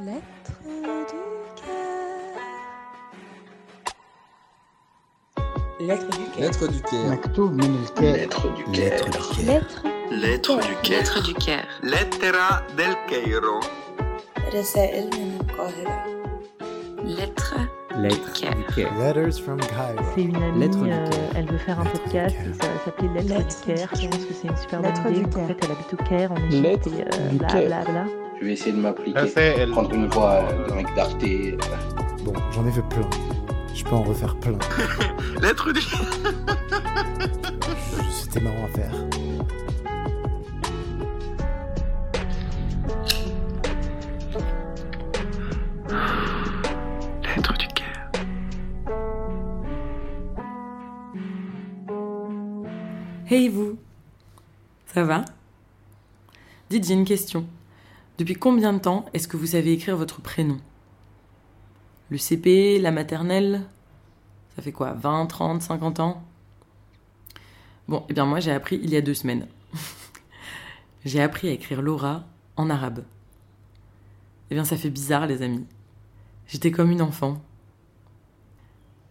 Lettre du cœur. Lettre du cœur. Lettre du Caire. مكتوب من الكاف Lettre du Caire. Lettre. Lettre du Caire. Lettre du Caire. Lettera del Cairo. رسائل من القاهرة. Lettre Lettre du Caire. du Caire. Letters from Cairo. C'est une amie, Lettre du euh, Caire. elle veut faire un Lettre du podcast, Caire. et ça va s'appeler Lettre, Lettre du Caire. du Je pense que c'est une super Lettre bonne du idée. En Caire. fait, elle habite au Caire, en Égypte, Lettre et euh, du bla Caire. bla bla. Je vais essayer de m'appliquer. Raphaël. Prendre une voix de mec d'Arte. euh, Bon, j'en ai fait plein. Je peux en refaire plein. Lettre du C'était marrant à faire. Lettre du Caire. Hey vous Ça va? Dites, j'ai une question. Depuis combien de temps est-ce que vous savez écrire votre prénom? Le CP, la maternelle? Ça fait quoi? 20, 30, 50 ans? Bon, eh bien moi j'ai appris il y a deux semaines. j'ai appris à écrire Laura en arabe. Eh bien ça fait bizarre les amis. J'étais comme une enfant.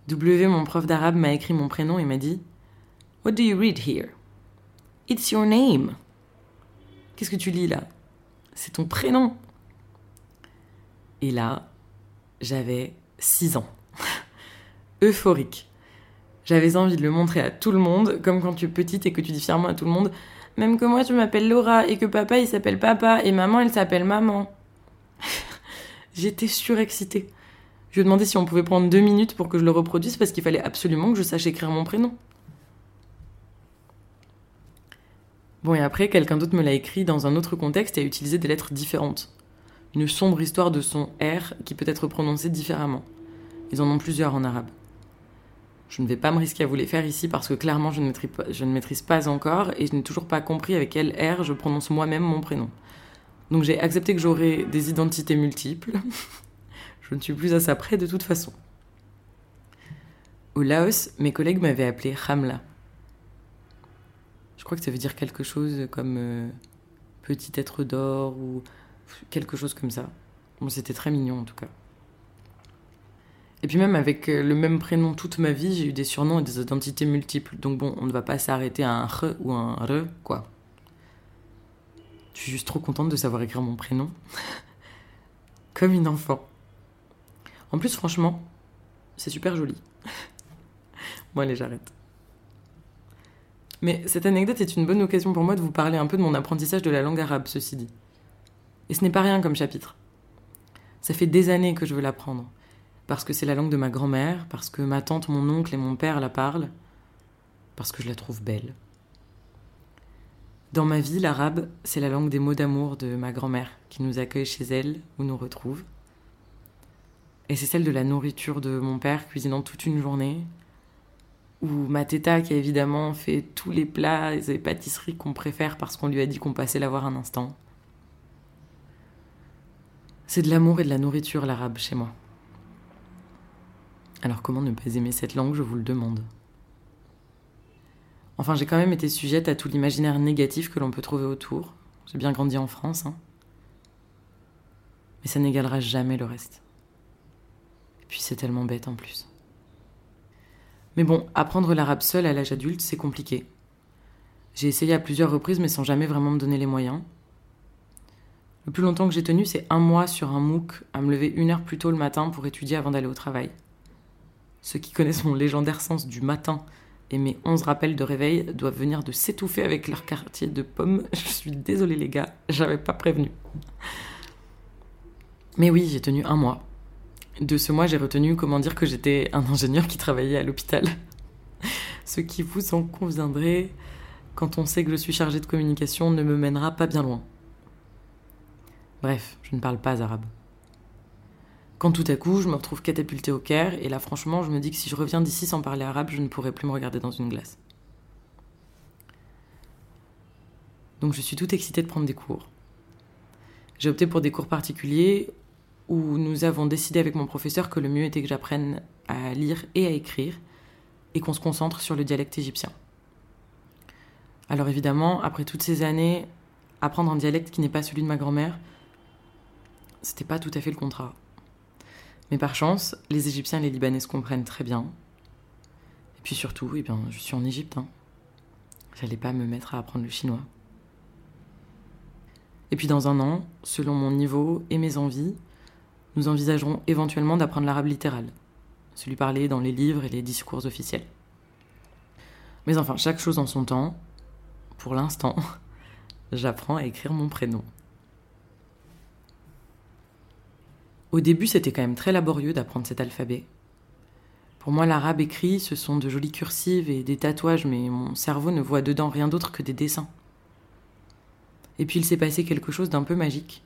W, mon prof d'arabe, m'a écrit mon prénom et m'a dit What do you read here? It's your name. Qu'est-ce que tu lis là? C'est ton prénom. Et là, j'avais 6 ans. Euphorique. J'avais envie de le montrer à tout le monde, comme quand tu es petite et que tu dis fièrement à tout le monde Même que moi, je m'appelle Laura et que papa, il s'appelle papa et maman, elle s'appelle maman. J'étais surexcitée. Je lui ai si on pouvait prendre deux minutes pour que je le reproduise parce qu'il fallait absolument que je sache écrire mon prénom. Bon, et après, quelqu'un d'autre me l'a écrit dans un autre contexte et a utilisé des lettres différentes. Une sombre histoire de son R qui peut être prononcé différemment. Ils en ont plusieurs en arabe. Je ne vais pas me risquer à vous les faire ici parce que clairement je ne maîtrise pas, encore et je n'ai toujours pas compris avec quel R je prononce moi-même mon prénom. Donc j'ai accepté que j'aurais des identités multiples. je ne suis plus à ça près de toute façon. Au Laos, mes collègues m'avaient appelé Hamla. Je crois que ça veut dire quelque chose comme euh, petit être d'or ou quelque chose comme ça. Bon, c'était très mignon en tout cas. Et puis même avec euh, le même prénom toute ma vie, j'ai eu des surnoms et des identités multiples. Donc bon, on ne va pas s'arrêter à un R ou un RE, quoi. Je suis juste trop contente de savoir écrire mon prénom. Comme une enfant. En plus, franchement, c'est super joli. bon, allez, j'arrête. Mais cette anecdote est une bonne occasion pour moi de vous parler un peu de mon apprentissage de la langue arabe, ceci dit. Et ce n'est pas rien comme chapitre. Ça fait des années que je veux l'apprendre. Parce que c'est la langue de ma grand-mère, parce que ma tante, mon oncle et mon père la parlent, parce que je la trouve belle. Dans ma vie, l'arabe, c'est la langue des mots d'amour de ma grand-mère, qui nous accueille chez elle ou nous retrouve. Et c'est celle de la nourriture de mon père, cuisinant toute une journée, ou ma teta qui a évidemment fait tous les plats et pâtisseries qu'on préfère parce qu'on lui a dit qu'on passait la voir un instant. C'est de l'amour et de la nourriture l'arabe chez moi. Alors comment ne pas aimer cette langue, je vous le demande. Enfin, j'ai quand même été sujette à tout l'imaginaire négatif que l'on peut trouver autour. J'ai bien grandi en France, hein. Mais ça n'égalera jamais le reste. Et puis c'est tellement bête en plus. Mais bon, apprendre l'arabe seul à l'âge adulte, c'est compliqué. J'ai essayé à plusieurs reprises, mais sans jamais vraiment me donner les moyens. Le plus longtemps que j'ai tenu, c'est un mois sur un MOOC, à me lever une heure plus tôt le matin pour étudier avant d'aller au travail. Ceux qui connaissent mon légendaire sens du matin et mes onze rappels de réveil doivent venir de s'étouffer avec leur quartier de pommes. Je suis désolée les gars, j'avais pas prévenu. Mais oui, j'ai tenu un mois. De ce mois, j'ai retenu comment dire que j'étais un ingénieur qui travaillait à l'hôpital. Ce qui vous en conviendrait, quand on sait que je suis chargée de communication, ne me mènera pas bien loin. Bref, je ne parle pas arabe. Quand tout à coup, je me retrouve catapultée au Caire, et là, franchement, je me dis que si je reviens d'ici sans parler arabe, je ne pourrai plus me regarder dans une glace. Donc je suis toute excitée de prendre des cours. J'ai opté pour des cours particuliers où nous avons décidé avec mon professeur que le mieux était que j'apprenne à lire et à écrire, et qu'on se concentre sur le dialecte égyptien. Alors évidemment, après toutes ces années, apprendre un dialecte qui n'est pas celui de ma grand-mère, c'était pas tout à fait le contrat. Mais par chance, les Égyptiens et les Libanais se comprennent très bien. Et puis surtout, eh bien, je suis en Égypte. Hein. J'allais pas me mettre à apprendre le chinois. Et puis dans un an, selon mon niveau et mes envies, nous envisagerons éventuellement d'apprendre l'arabe littéral, celui parlé dans les livres et les discours officiels. Mais enfin, chaque chose en son temps. Pour l'instant, j'apprends à écrire mon prénom. Au début, c'était quand même très laborieux d'apprendre cet alphabet. Pour moi, l'arabe écrit, ce sont de jolies cursives et des tatouages, mais mon cerveau ne voit dedans rien d'autre que des dessins. Et puis il s'est passé quelque chose d'un peu magique.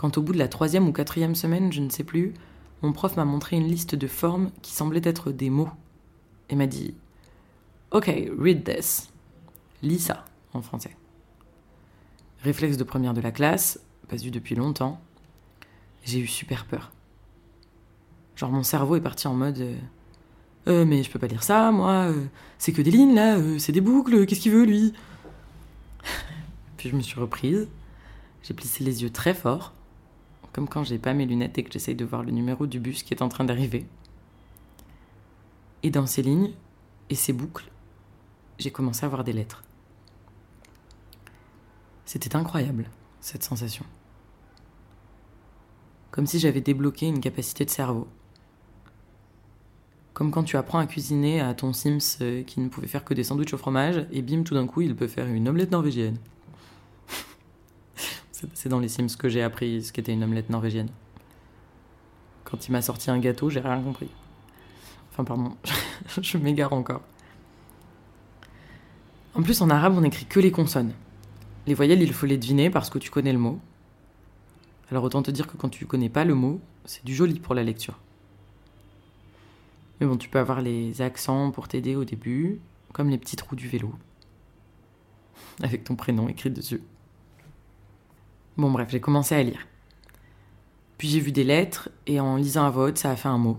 Quand au bout de la troisième ou quatrième semaine, je ne sais plus, mon prof m'a montré une liste de formes qui semblaient être des mots. Et m'a dit Ok, read this. Lis ça, en français. Réflexe de première de la classe, pas vu depuis longtemps. J'ai eu super peur. Genre mon cerveau est parti en mode euh, euh mais je peux pas lire ça, moi. euh, c'est que des lignes là, euh, c'est des boucles. Qu'est-ce qu'il veut lui? Puis je me suis reprise. J'ai plissé les yeux très fort, comme quand j'ai pas mes lunettes et que j'essaye de voir le numéro du bus qui est en train d'arriver. Et dans ces lignes et ces boucles, j'ai commencé à voir des lettres. C'était incroyable, cette sensation. Comme si j'avais débloqué une capacité de cerveau. Comme quand tu apprends à cuisiner à ton Sims euh, qui ne pouvait faire que des sandwichs au fromage, et bim, tout d'un coup, il peut faire une omelette norvégienne. C'est- dans les Sims que j'ai appris ce qu'était une omelette norvégienne. Quand il m'a sorti un gâteau, j'ai rien compris. Enfin, pardon, je m'égare encore. En plus, en arabe, on n'écrit que les consonnes. Les voyelles, il faut les deviner parce que tu connais le mot. Alors autant te dire que quand tu connais pas le mot, c'est du joli pour la lecture. Mais bon, tu peux avoir les accents pour t'aider au début, comme les petits trous du vélo. Avec ton prénom écrit dessus. Bon bref, j'ai commencé à lire. Puis j'ai vu des lettres, et en lisant à voix haute, ça a fait un mot.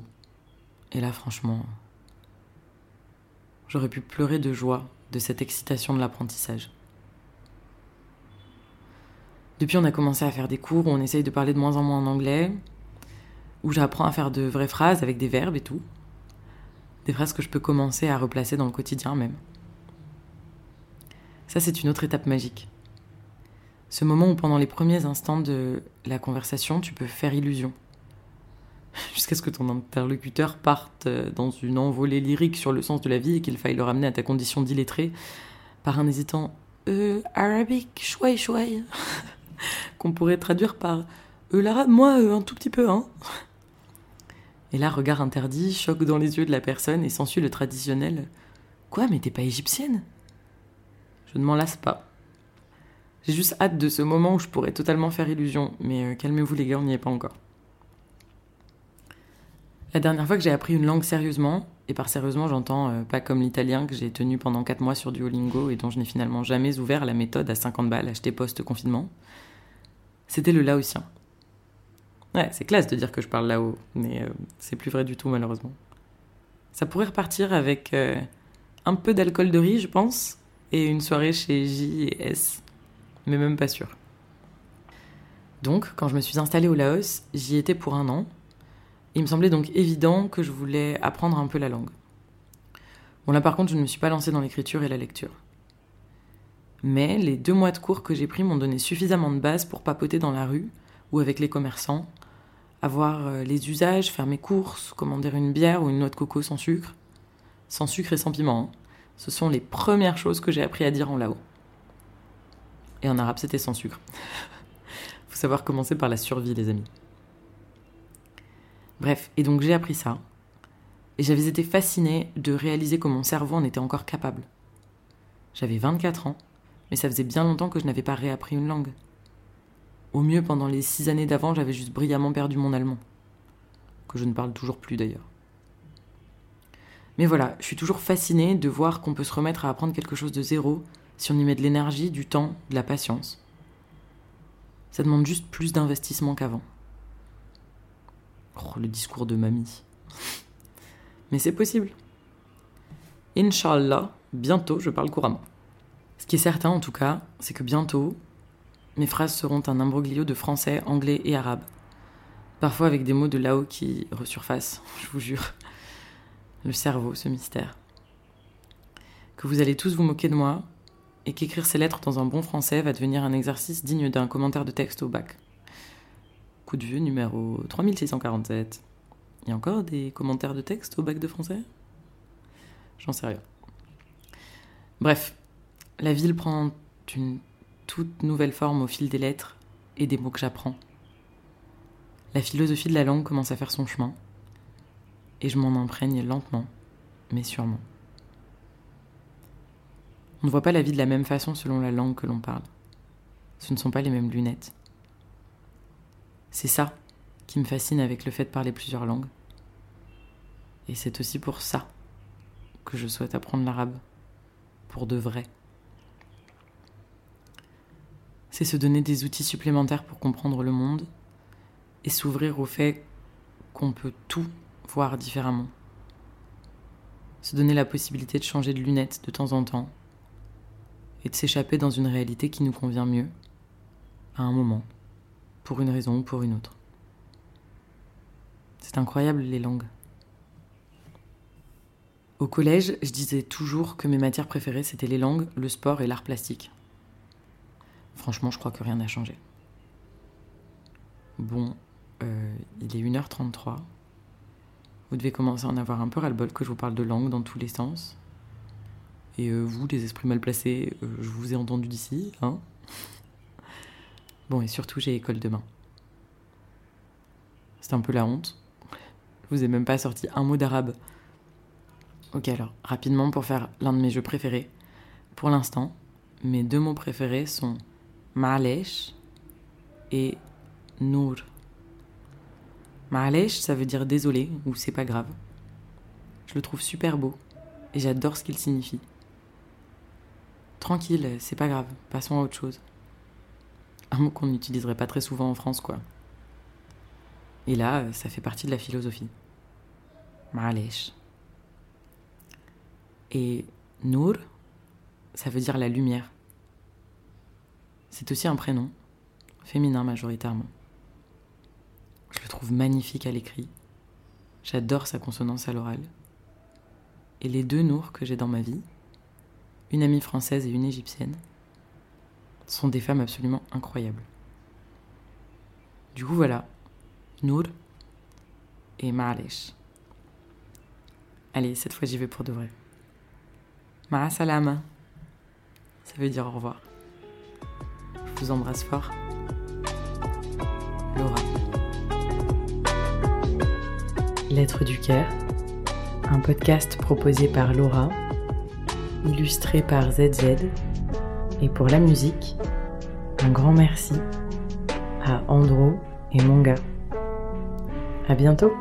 Et là, franchement, j'aurais pu pleurer de joie de cette excitation de l'apprentissage. Depuis, on a commencé à faire des cours où on essaye de parler de moins en moins en anglais, où j'apprends à faire de vraies phrases avec des verbes et tout. Des phrases que je peux commencer à replacer dans le quotidien même. Ça, c'est une autre étape magique. Ce moment où pendant les premiers instants de la conversation, tu peux faire illusion. Jusqu'à ce que ton interlocuteur parte euh, dans une envolée lyrique sur le sens de la vie et qu'il faille le ramener à ta condition d'illettré par un hésitant euh, arabique, chouai chouai, qu'on pourrait traduire par euh, l'arabe, moi, euh, un tout petit peu, hein. Et là, regard interdit, choc dans les yeux de la personne et s'ensuit le traditionnel Quoi, mais t'es pas égyptienne? Je ne m'en lasse pas. J'ai juste hâte de ce moment où je pourrais totalement faire illusion, mais euh, calmez-vous les gars, on n'y est pas encore. La dernière fois que j'ai appris une langue sérieusement, et par sérieusement j'entends euh, pas comme l'italien que j'ai tenu pendant 4 mois sur Duolingo et dont je n'ai finalement jamais ouvert la méthode à 50 balles achetée post-confinement, c'était le laotien. Ouais, c'est classe de dire que je parle là-haut, mais euh, c'est plus vrai du tout malheureusement. Ça pourrait repartir avec un peu d'alcool de riz, je pense, et une soirée chez J et S, mais même pas sûr. Donc, quand je me suis installée au Laos, j'y étais pour un an. Il me semblait donc évident que je voulais apprendre un peu la langue. Bon là par contre, je ne me suis pas lancée dans l'écriture et la lecture. Mais les deux mois de cours que j'ai pris m'ont donné suffisamment de base pour papoter dans la rue ou avec les commerçants, avoir euh, les usages, faire mes courses, commander une bière ou une noix de coco sans sucre. Sans sucre et sans piment. hein. Ce sont les premières choses que j'ai appris à dire en lao. Et en arabe, c'était sans sucre. Faut savoir commencer par la survie, les amis. Bref, et donc j'ai appris ça. Et j'avais été fascinée de réaliser que mon cerveau en était encore capable. J'avais 24 ans, mais ça faisait bien longtemps que je n'avais pas réappris une langue. Au mieux, pendant les six années d'avant, j'avais juste brillamment perdu mon allemand. Que je ne parle toujours plus d'ailleurs. Mais voilà, je suis toujours fascinée de voir qu'on peut se remettre à apprendre quelque chose de zéro si on y met de l'énergie, du temps, de la patience. Ça demande juste plus d'investissement qu'avant. Oh, le discours de mamie. Mais c'est possible. Inch'Allah, bientôt je parle couramment. Ce qui est certain en tout cas, c'est que bientôt, mes phrases seront un imbroglio de français, anglais et arabe. Parfois avec des mots de là-haut qui resurfacent, je vous jure. Le cerveau, ce mystère. Que vous allez tous vous moquer de moi et qu'écrire ces lettres dans un bon français va devenir un exercice digne d'un commentaire de texte au bac. Coup de vue numéro 3647. Il y a encore des commentaires de texte au bac de français? J'en sais rien. Bref, la ville prend une toute nouvelle forme au fil des lettres et des mots que j'apprends. La philosophie de la langue commence à faire son chemin, et je m'en imprègne lentement, mais sûrement. On ne voit pas la vie de la même façon selon la langue que l'on parle. Ce ne sont pas les mêmes lunettes. C'est ça qui me fascine avec le fait de parler plusieurs langues. Et c'est aussi pour ça que je souhaite apprendre l'arabe, pour de vrai. C'est se donner des outils supplémentaires pour comprendre le monde et s'ouvrir au fait qu'on peut tout voir différemment. Se donner la possibilité de changer de lunettes de temps en temps et de s'échapper dans une réalité qui nous convient mieux à un moment, pour une raison ou pour une autre. C'est incroyable les langues. Au collège, je disais toujours que mes matières préférées c'était les langues, le sport et l'art plastique. Franchement, je crois que rien n'a changé. Bon, euh, il est 1h33. Vous devez commencer à en avoir un peu ras-le-bol que je vous parle de langue dans tous les sens. Et euh, vous, les esprits mal placés, euh, je vous ai entendu d'ici, hein Bon, et surtout, j'ai école demain. C'est un peu la honte. Je vous ai même pas sorti un mot d'arabe. Ok, alors, rapidement, pour faire l'un de mes jeux préférés. Pour l'instant, mes deux mots préférés sont ma'alesh et nour. Ma'alesh, ça veut dire désolé ou c'est pas grave. Je le trouve super beau et j'adore ce qu'il signifie. Tranquille, c'est pas grave, passons à autre chose. Un mot qu'on n'utiliserait pas très souvent en France, quoi. Et là, ça fait partie de la philosophie. Ma'alesh. Et Nour, ça veut dire la lumière. C'est aussi un prénom, féminin majoritairement. Je le trouve magnifique à l'écrit. J'adore sa consonance à l'oral. Et les deux Nours que j'ai dans ma vie, une amie française et une égyptienne, sont des femmes absolument incroyables. Du coup, voilà, Nour et Ma'alesh. Allez, cette fois j'y vais pour de vrai. Ma salama. Ça veut dire au revoir. Je vous embrasse fort. Laura. Lettre du cœur. Un podcast proposé par Laura, illustré par ZZ. Et pour la musique, un grand merci à Andro et Monga. À bientôt!